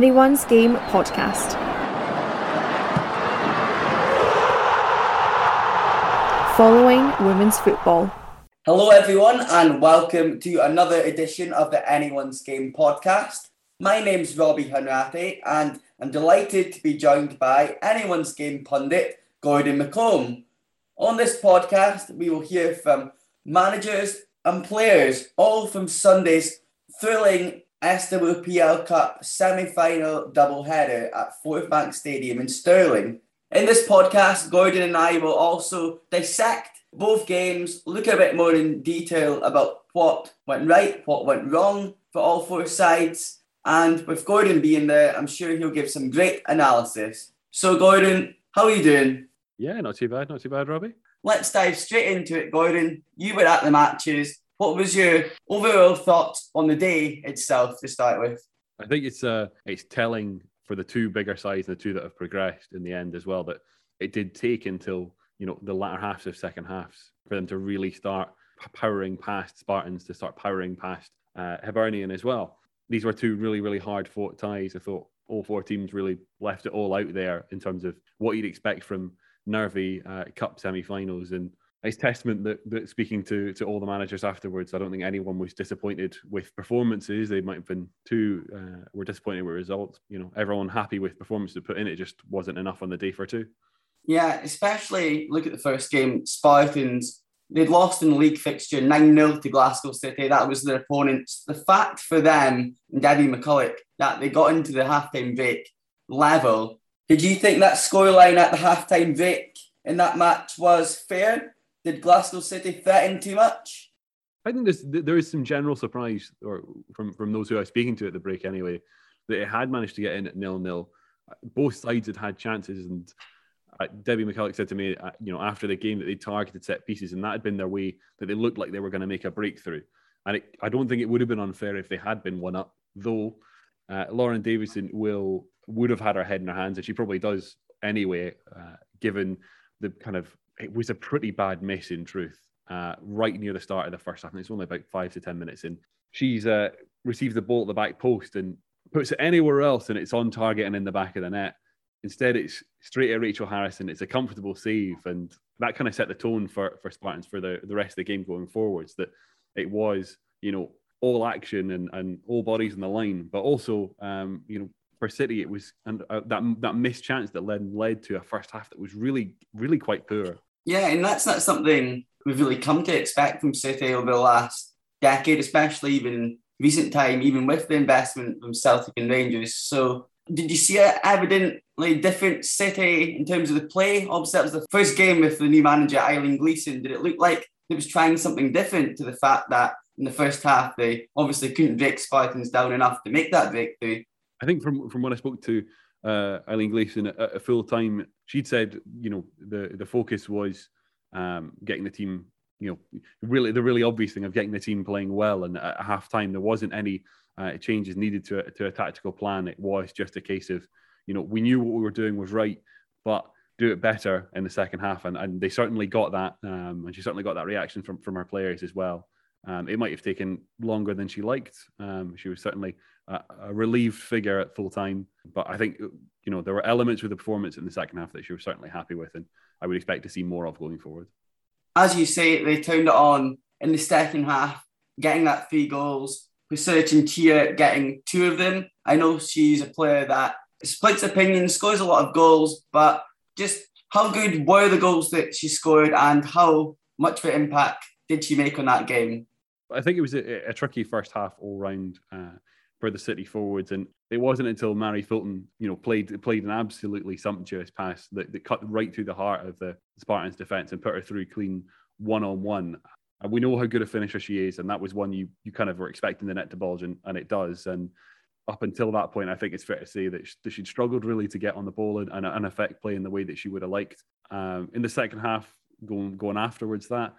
Anyone's Game podcast. Following women's football. Hello, everyone, and welcome to another edition of the Anyone's Game podcast. My name's Robbie Hunrati, and I'm delighted to be joined by Anyone's Game pundit, Gordon McComb. On this podcast, we will hear from managers and players, all from Sunday's thrilling SWPL Cup semi final double header at Forthbank Stadium in Stirling. In this podcast, Gordon and I will also dissect both games, look a bit more in detail about what went right, what went wrong for all four sides. And with Gordon being there, I'm sure he'll give some great analysis. So, Gordon, how are you doing? Yeah, not too bad, not too bad, Robbie. Let's dive straight into it, Gordon. You were at the matches. What was your overall thought on the day itself to start with? I think it's uh, it's telling for the two bigger sides and the two that have progressed in the end as well that it did take until you know the latter halves of second halves for them to really start powering past Spartans to start powering past uh, Hibernian as well. These were two really really hard fought ties. I thought all four teams really left it all out there in terms of what you'd expect from nervy uh, cup semi-finals and it's testament that, that speaking to to all the managers afterwards, I don't think anyone was disappointed with performances. They might have been too uh, were disappointed with results. You know, everyone happy with performances put in. It just wasn't enough on the day for two. Yeah, especially look at the first game. Spartans they'd lost in the league fixture 9 0 to Glasgow City. That was their opponents. The fact for them and Debbie McCulloch that they got into the halftime break level. Did you think that scoreline at the halftime break in that match was fair? Did Glasgow City threaten too much? I think there's, there is some general surprise, or from, from those who I was speaking to at the break anyway, that it had managed to get in at nil nil. Both sides had had chances, and uh, Debbie McCulloch said to me, uh, you know, after the game that they targeted set pieces, and that had been their way that they looked like they were going to make a breakthrough. And it, I don't think it would have been unfair if they had been one up, though. Uh, Lauren Davidson will would have had her head in her hands, and she probably does anyway, uh, given the kind of it was a pretty bad miss in truth. Uh, right near the start of the first half, and it's only about five to ten minutes in. She's uh, received the ball at the back post and puts it anywhere else, and it's on target and in the back of the net. Instead, it's straight at Rachel Harrison. It's a comfortable save, and that kind of set the tone for for Spartans for the the rest of the game going forwards. That it was, you know, all action and and all bodies on the line, but also, um, you know, for City, it was and uh, that that missed chance that led led to a first half that was really really quite poor. Yeah, and that's not something we've really come to expect from City over the last decade, especially even recent time, even with the investment from Celtic and Rangers. So, did you see an evidently different City in terms of the play? Obviously, that was the first game with the new manager, Eileen Gleeson. Did it look like it was trying something different to the fact that in the first half they obviously couldn't break Spartans down enough to make that breakthrough? I think from from when I spoke to uh, Eileen Gleeson at, at full time, she'd said, you know, the the focus was um, getting the team, you know, really the really obvious thing of getting the team playing well. And at half time, there wasn't any uh, changes needed to to a tactical plan. It was just a case of, you know, we knew what we were doing was right, but do it better in the second half. And, and they certainly got that. Um, and she certainly got that reaction from, from her players as well. Um, it might have taken longer than she liked. Um, she was certainly a, a, relieved figure at full time, but I think you know there were elements with the performance in the second half that she was certainly happy with, and I would expect to see more of going forward. As you say, they turned it on in the second half, getting that three goals. Research and Tia getting two of them. I know she's a player that splits opinions, scores a lot of goals, but just how good were the goals that she scored, and how much of an impact did she make on that game? I think it was a, a tricky first half all round uh, for the City forwards, and it wasn't until Mary Fulton, you know, played played an absolutely sumptuous pass that, that cut right through the heart of the Spartans' defence and put her through clean one on one. And we know how good a finisher she is, and that was one you you kind of were expecting the net to bulge, and, and it does. And up until that point, I think it's fair to say that, she, that she'd struggled really to get on the ball and, and, and affect play in the way that she would have liked. Um, in the second half, going going afterwards, that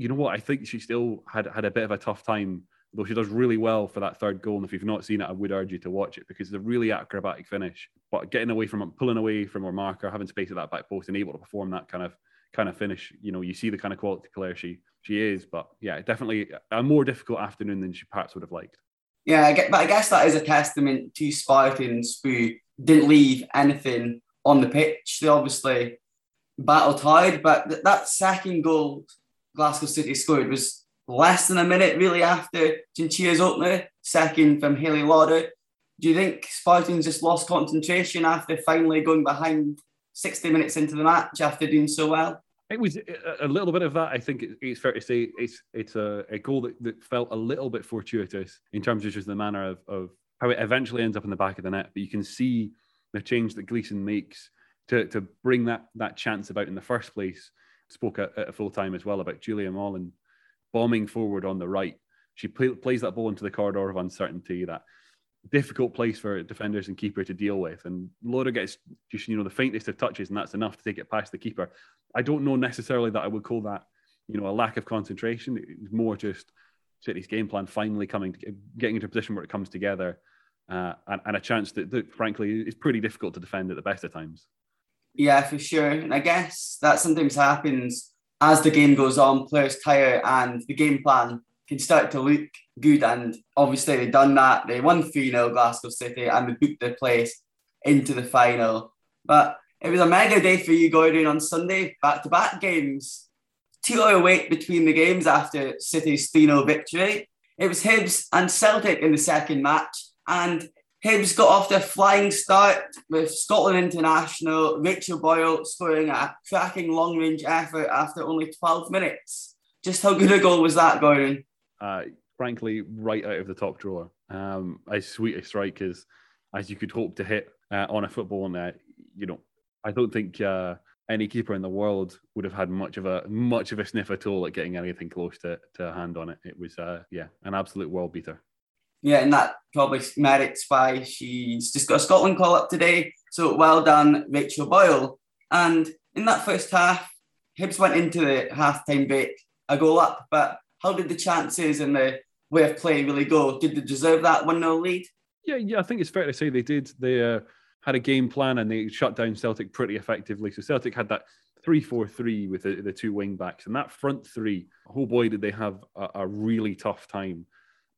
you know what? I think she still had had a bit of a tough time, though she does really well for that third goal. And if you've not seen it, I would urge you to watch it because it's a really acrobatic finish. But getting away from pulling away from her marker, having space at that back post, and able to perform that kind of kind of finish, you know, you see the kind of quality player she she is. But yeah, definitely a more difficult afternoon than she perhaps would have liked. Yeah, I get, but I guess that is a testament to Spartans who didn't leave anything on the pitch. They obviously battled hard, but th- that second goal Glasgow City scored was less than a minute really after Chinchillas opener, second from Hayley Lauder. Do you think Spartans just lost concentration after finally going behind 60 minutes into the match after doing so well? It was a little bit of that. I think it's fair to say it's it's a, a goal that, that felt a little bit fortuitous in terms of just the manner of, of how it eventually ends up in the back of the net. But you can see the change that Gleeson makes to, to bring that that chance about in the first place. Spoke at, at full time as well about Julia Mollen bombing forward on the right. She play, plays that ball into the corridor of uncertainty. That difficult place for defenders and keeper to deal with. And Laura gets just you know the faintest of touches, and that's enough to take it past the keeper. I don't know necessarily that I would call that you know a lack of concentration. It's more just City's game plan finally coming, to, getting into a position where it comes together, uh, and, and, a chance that, that frankly is pretty difficult to defend at the best of times. Yeah, for sure. And I guess that sometimes happens as the game goes on. Players tire, and the game plan can start to look good. And obviously, they've done that. They won 3 0 Glasgow City and they booked their place into the final. But it was a mega day for you, Gordon, on Sunday, back to back games. Two hour wait between the games after City's 3 0 victory. It was Hibs and Celtic in the second match. And Hibs got off their flying start with Scotland International, Rachel Boyle scoring a cracking long range effort after only 12 minutes. Just how good a goal was that, Gordon? uh, frankly, right out of the top drawer. Um, as sweet a strike as as you could hope to hit uh, on a football net. You know, I don't think uh, any keeper in the world would have had much of a much of a sniff at all at getting anything close to, to a hand on it. It was, uh, yeah, an absolute world beater. Yeah, and that probably merits why she's just got a Scotland call up today. So well done, Rachel Boyle. And in that first half, Hibs went into the half time break a goal up, but how did the chances and the way of play really go? Did they deserve that 1 0 lead? Yeah, yeah, I think it's fair to say they did. They uh, had a game plan and they shut down Celtic pretty effectively. So Celtic had that 3 4 3 with the, the, two wing backs. And that front three, oh boy, did they have a, a really tough time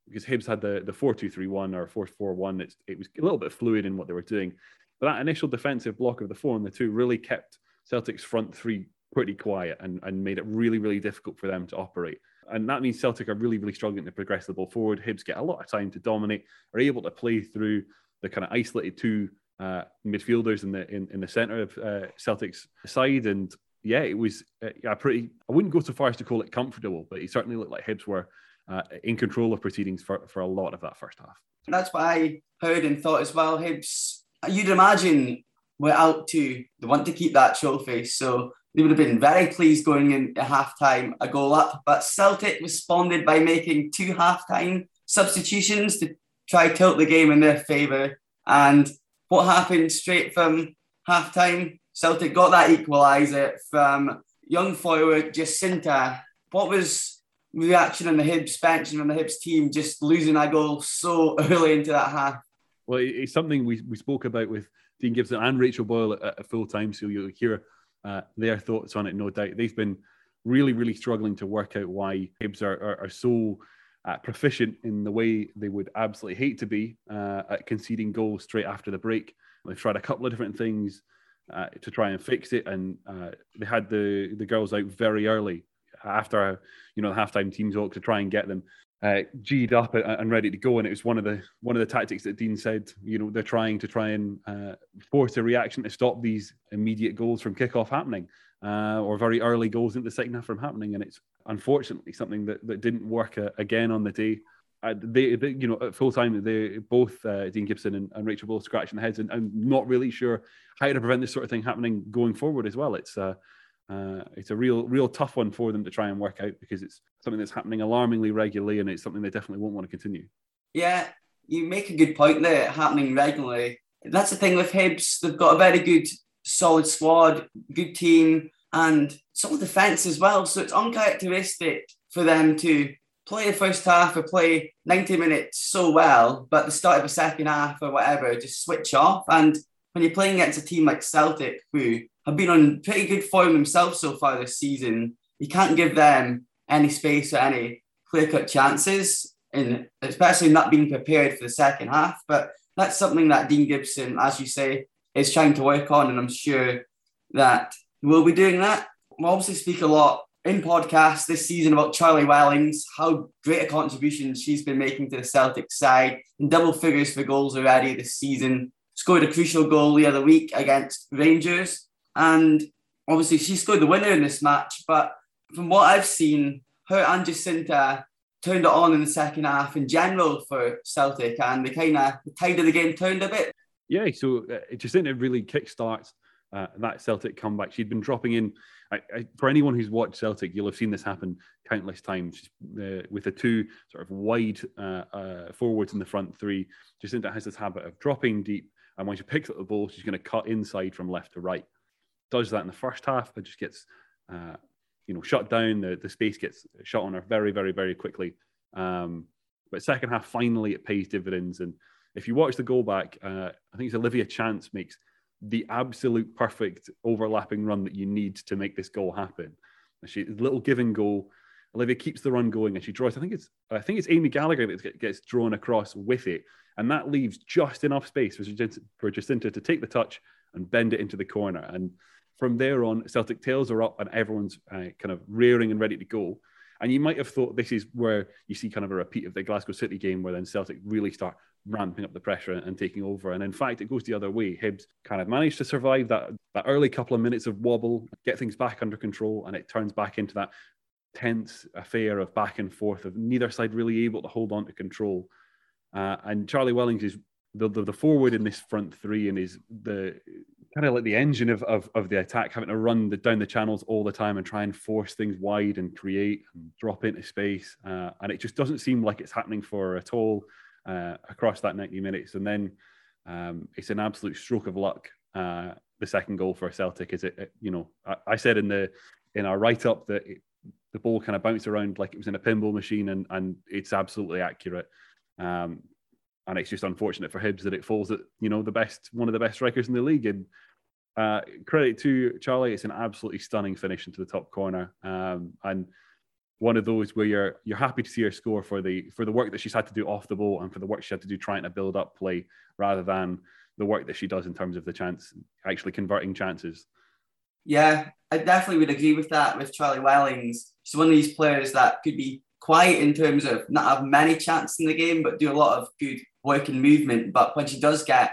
because Hibs had the, the 4 2 3 1 or 4 4 1. It was a little bit fluid in what they were doing. But that initial defensive block of the four and the two really kept Celtic's front three pretty quiet and, and made it really, really difficult for them to operate. And that means Celtic are really, really struggling to progress the ball forward. Hibs get a lot of time to dominate, are able to play through the kind of isolated two uh, midfielders in the in, in the centre of uh, Celtic's side. And yeah, it was uh, yeah, pretty. I wouldn't go so far as to call it comfortable, but it certainly looked like Hibs were uh, in control of proceedings for, for a lot of that first half. That's what I heard and thought as well. Hibs, you'd imagine we're out to they want to keep that trophy, so they would have been very pleased going into half time, a goal up. But Celtic responded by making two half time substitutions to try tilt the game in their favour. And what happened straight from half time? Celtic got that equaliser from young forward Jacinta. What was reaction on the Hibs bench and on the Hibs team just losing a goal so early into that half? Well, it's something we, we spoke about with Dean Gibson and Rachel Boyle at, at full time. So you'll hear uh, their thoughts on it, no doubt. They've been really, really struggling to work out why Hibs are, are, are so uh, proficient in the way they would absolutely hate to be uh, at conceding goals straight after the break. They've tried a couple of different things uh, to try and fix it, and uh, they had the the girls out very early after you know the halftime team talk to try and get them uh, g'd up and ready to go. And it was one of the one of the tactics that Dean said. You know, they're trying to try and uh, force a reaction to stop these immediate goals from kickoff happening, uh, or very early goals into the second half from happening. And it's unfortunately something that, that didn't work uh, again on the day. Uh, they, they, you know, at full time, they both uh, Dean Gibson and, and Rachel both scratching their heads and, and not really sure how to prevent this sort of thing happening going forward as well. It's uh, it's a real, real tough one for them to try and work out because it's something that's happening alarmingly regularly, and it's something they definitely won't want to continue. Yeah, you make a good point there. Happening regularly. That's the thing with Hibs. They've got a very good, solid squad, good team, and solid defence as well. So it's uncharacteristic for them to play the first half or play 90 minutes so well, but the start of the second half or whatever, just switch off. And when you're playing against a team like Celtic, who have been on pretty good form themselves so far this season. You can't give them any space or any clear cut chances. especially not being prepared for the second half. But that's something that Dean Gibson, as you say, is trying to work on, and I'm sure that we'll be doing that. We'll obviously speak a lot in podcasts this season about Charlie Wellings, how great a contribution she's been making to the Celtic side, in double figures for goals already this season. Scored a crucial goal the other week against Rangers, and obviously she scored the winner in this match. But from what I've seen, her and Jacinta turned it on in the second half in general for Celtic, and the kind of the tide of the game turned a bit. Yeah, so uh, Jacinta really kickstarts uh, that Celtic comeback. She'd been dropping in. I, I, for anyone who's watched Celtic, you'll have seen this happen countless times. Uh, with the two sort of wide uh, uh, forwards in the front three, Jacinta has this habit of dropping deep, and when she picks up the ball, she's going to cut inside from left to right. Does that in the first half, but just gets uh, you know shut down. The the space gets shot on her very very very quickly. Um, but second half, finally, it pays dividends. And if you watch the goal back, uh, I think it's Olivia Chance makes the absolute perfect overlapping run that you need to make this goal happen. And She little giving goal. Olivia keeps the run going and she draws. I think it's I think it's Amy Gallagher that gets drawn across with it, and that leaves just enough space for Jacinta, for Jacinta to take the touch and bend it into the corner. And from there on, Celtic tails are up and everyone's uh, kind of rearing and ready to go. And you might have thought this is where you see kind of a repeat of the Glasgow City game, where then Celtic really start ramping up the pressure and taking over. And in fact, it goes the other way. Hibs kind of managed to survive that, that early couple of minutes of wobble, get things back under control, and it turns back into that tense affair of back and forth of neither side really able to hold on to control. Uh, and Charlie Wellings is the, the, the, forward in this front three and is the kind of like the engine of, of, of the attack, having to run the, down the channels all the time and try and force things wide and create and drop into space. Uh, and it just doesn't seem like it's happening for her at all uh, across that 90 minutes. And then um, it's an absolute stroke of luck. Uh, the second goal for Celtic is it, it you know, I, I, said in the in our write up that it, the ball kind of bounced around like it was in a pinball machine, and and it's absolutely accurate. Um, and it's just unfortunate for Hibs that it falls at you know the best one of the best strikers in the league. And uh, credit to Charlie, it's an absolutely stunning finish into the top corner. Um, and one of those where you're you're happy to see her score for the for the work that she's had to do off the ball and for the work she had to do trying to build up play rather than the work that she does in terms of the chance actually converting chances. Yeah, I definitely would agree with that with Charlie Wellings. She's one of these players that could be quiet in terms of not have many chances in the game, but do a lot of good work and movement. But when she does get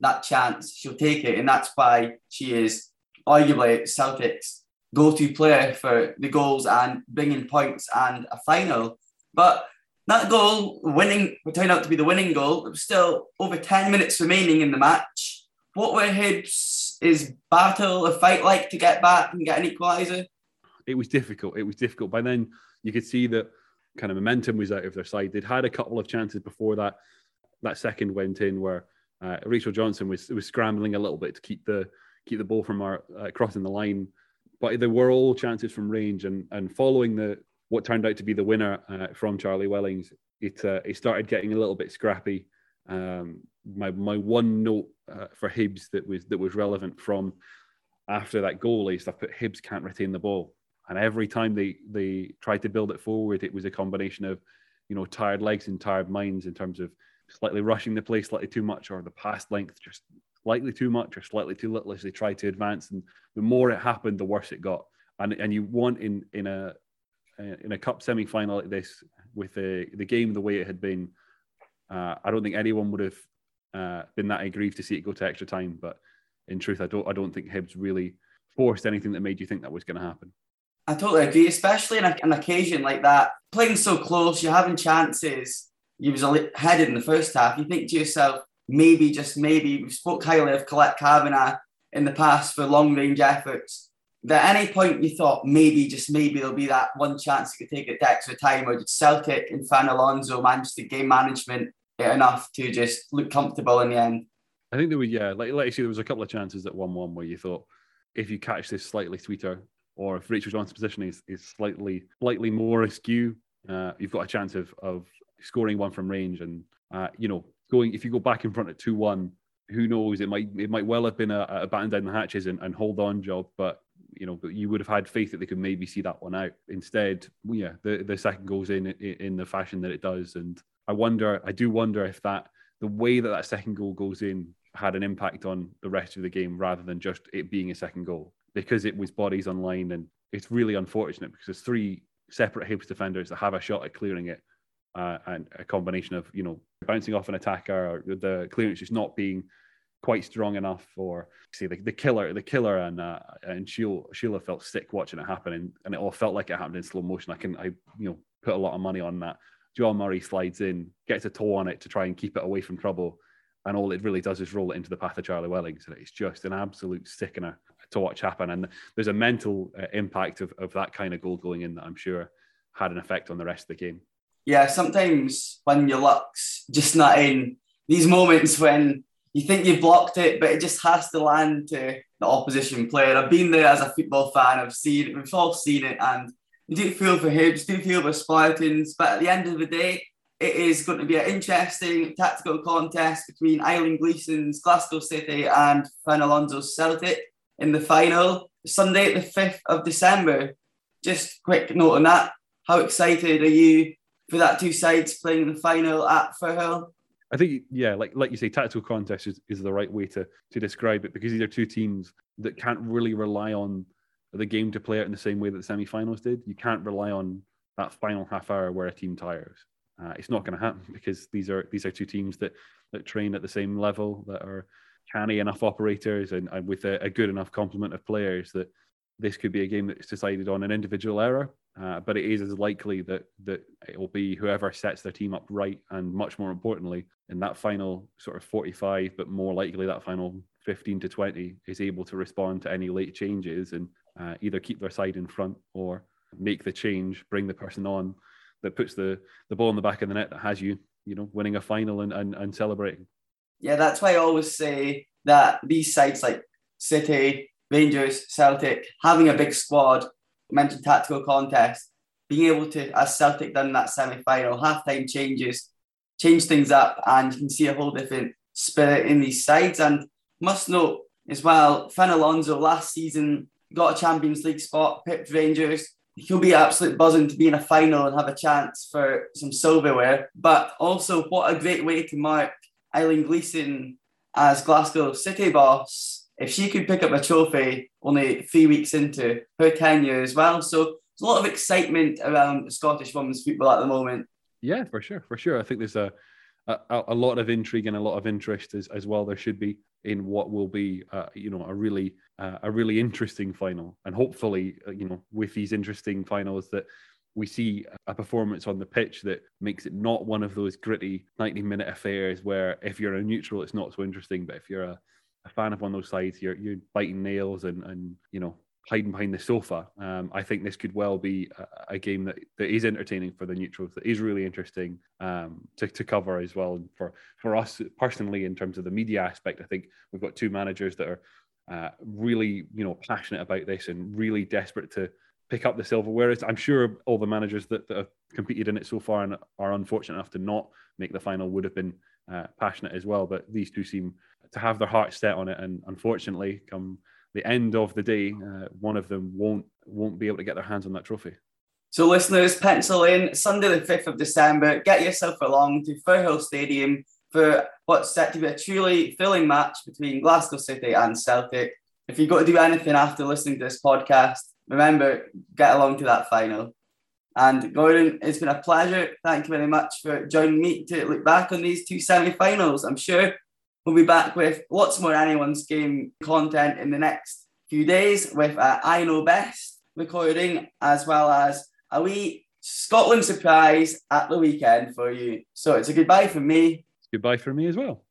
that chance, she'll take it. And that's why she is arguably Celtic's go-to player for the goals and bringing points and a final. But that goal, winning, would turn out to be the winning goal. It was still over 10 minutes remaining in the match. What were Hibs' is battle, a fight like to get back and get an equaliser? It was difficult. It was difficult. By then, you could see that kind of momentum was out of their side. They'd had a couple of chances before that. That second went in where uh, Rachel Johnson was was scrambling a little bit to keep the keep the ball from our, uh, crossing the line but there were all chances from range, and and following the what turned out to be the winner uh, from Charlie Wellings, it uh, it started getting a little bit scrappy. Um, my my one note uh, for Hibs that was that was relevant from after that goal is I put Hibs can't retain the ball, and every time they they tried to build it forward, it was a combination of you know tired legs and tired minds in terms of slightly rushing the play slightly too much or the pass length just slightly too much or slightly too little as they try to advance. And the more it happened, the worse it got. And and you want in in a in a cup semi final like this with the the game the way it had been, uh, I don't think anyone would have uh, been that aggrieved to see it go to extra time. But in truth, I don't I don't think Hibs really forced anything that made you think that was going to happen. I totally agree, especially in a, an occasion like that, playing so close, you're having chances. You was headed in the first half. You think to yourself, maybe, just maybe, we spoke highly of Colette Cavanagh in the past for long range efforts. At any point you thought maybe, just maybe, there'll be that one chance you could take it to extra time, or did Celtic and Fran Alonso manage to game management enough to just look comfortable in the end? I think there were, yeah, like, like you see, there was a couple of chances at 1 1 where you thought if you catch this slightly sweeter, or if Rachel Johnson's position is, is slightly slightly more askew, uh, you've got a chance of, of scoring one from range. And, uh, you know, going if you go back in front at two one, who knows? It might it might well have been a, a batten down the hatches and, and hold on job, but you know, you would have had faith that they could maybe see that one out. Instead, yeah, the the second goes in in the fashion that it does, and I wonder, I do wonder if that the way that that second goal goes in had an impact on the rest of the game rather than just it being a second goal because it was bodies online and it's really unfortunate because there's three separate Hibs defenders that have a shot at clearing it uh, and a combination of you know bouncing off an attacker or the clearance just not being quite strong enough for see the, the killer the killer and uh, and Sheila, Sheila felt sick watching it happen and, and it all felt like it happened in slow motion. I can I you know put a lot of money on that. Joelle Murray slides in gets a toe on it to try and keep it away from trouble. And all it really does is roll it into the path of Charlie Wellings. And it's just an absolute sickener to watch happen. And there's a mental uh, impact of, of that kind of goal going in that I'm sure had an effect on the rest of the game yeah, sometimes when your luck's just not in, these moments when you think you've blocked it, but it just has to land to the opposition player. I've been there as a football fan. I've seen it. We've all seen it, and you do feel for Hibs, do feel for Spartans. But at the end of the day, it is going to be an interesting tactical contest between Eileen Gleeson's Glasgow City and Fran Alonso's Celtic in the final Sunday, the fifth of December. Just quick note on that. How excited are you for that two sides playing the final at Firhill? I think, yeah, like like you say, tactical contest is, is the right way to to describe it because these are two teams that can't really rely on the game to play out in the same way that the semi-finals did. You can't rely on that final half hour where a team tires. Uh, it's not going to happen because these are these are two teams that that train at the same level, that are canny enough operators, and, and with a, a good enough complement of players that this could be a game that's decided on an individual error uh, but it is as likely that that it will be whoever sets their team up right, and much more importantly, in that final sort of 45, but more likely that final 15 to 20 is able to respond to any late changes and uh, either keep their side in front or make the change, bring the person on that puts the the ball in the back of the net that has you, you know, winning a final and and, and celebrating. Yeah, that's why I always say that these sides like City, Rangers, Celtic, having a big squad mentioned tactical contest, being able to, as Celtic done in that semi final, half time changes, change things up, and you can see a whole different spirit in these sides. And must note as well, Fran Alonso last season got a Champions League spot, picked Rangers. He'll be absolutely buzzing to be in a final and have a chance for some silverware. But also, what a great way to mark Eileen Gleeson as Glasgow City boss if she could pick up a trophy only three weeks into her tenure as well. So there's a lot of excitement around Scottish women's football at the moment. Yeah, for sure, for sure. I think there's a a, a lot of intrigue and a lot of interest as, as well. There should be in what will be, uh, you know, a really uh, a really interesting final, and hopefully, uh, you know, with these interesting finals that we see a performance on the pitch that makes it not one of those gritty 90 minute affairs where if you're a neutral it's not so interesting but if you're a a fan of one of those sides, you're you're biting nails and and you know hiding behind the sofa. Um, I think this could well be a, a, game that, that is entertaining for the neutrals, that is really interesting um, to, to cover as well. And for, for us personally, in terms of the media aspect, I think we've got two managers that are uh, really, you know, passionate about this and really desperate to pick up the silverware. I'm sure all the managers that, that have competed in it so far and are unfortunate enough to not make the final would have been uh, passionate as well. But these two seem to have their hearts set on it, and unfortunately, come the end of the day, uh, one of them won't won't be able to get their hands on that trophy. So, listeners, pencil in Sunday the fifth of December. Get yourself along to Firhill Stadium for what's set to be a truly thrilling match between Glasgow City and Celtic. If you've got to do anything after listening to this podcast, remember get along to that final. And Gordon, it's been a pleasure. Thank you very much for joining me to look back on these two semi-finals. I'm sure We'll be back with lots more anyone's game content in the next few days with I Know Best recording as well as a wee Scotland surprise at the weekend for you. So it's a goodbye from me. Goodbye from me as well.